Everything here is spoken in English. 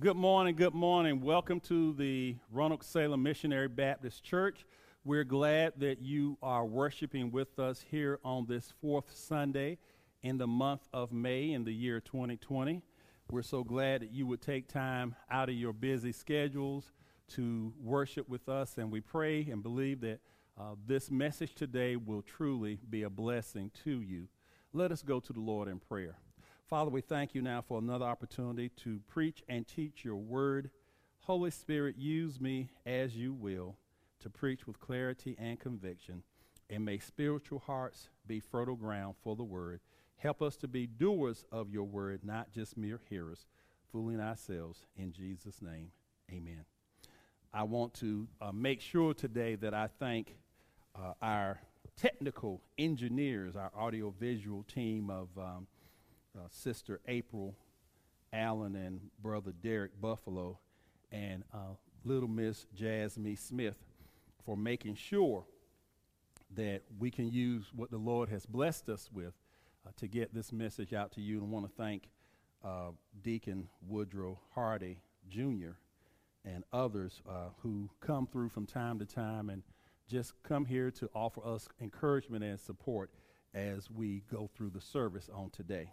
Good morning, good morning. Welcome to the Roanoke Salem Missionary Baptist Church. We're glad that you are worshiping with us here on this fourth Sunday in the month of May in the year 2020. We're so glad that you would take time out of your busy schedules to worship with us, and we pray and believe that uh, this message today will truly be a blessing to you. Let us go to the Lord in prayer. Father, we thank you now for another opportunity to preach and teach your word. Holy Spirit, use me as you will to preach with clarity and conviction, and may spiritual hearts be fertile ground for the word. Help us to be doers of your word, not just mere hearers, fooling ourselves. In Jesus' name, amen. I want to uh, make sure today that I thank uh, our technical engineers, our audiovisual team of. Um, uh, Sister April Allen and Brother Derek Buffalo and uh, little Miss Jasmine Smith for making sure that we can use what the Lord has blessed us with uh, to get this message out to you. And want to thank uh, Deacon Woodrow Hardy Jr. and others uh, who come through from time to time and just come here to offer us encouragement and support as we go through the service on today.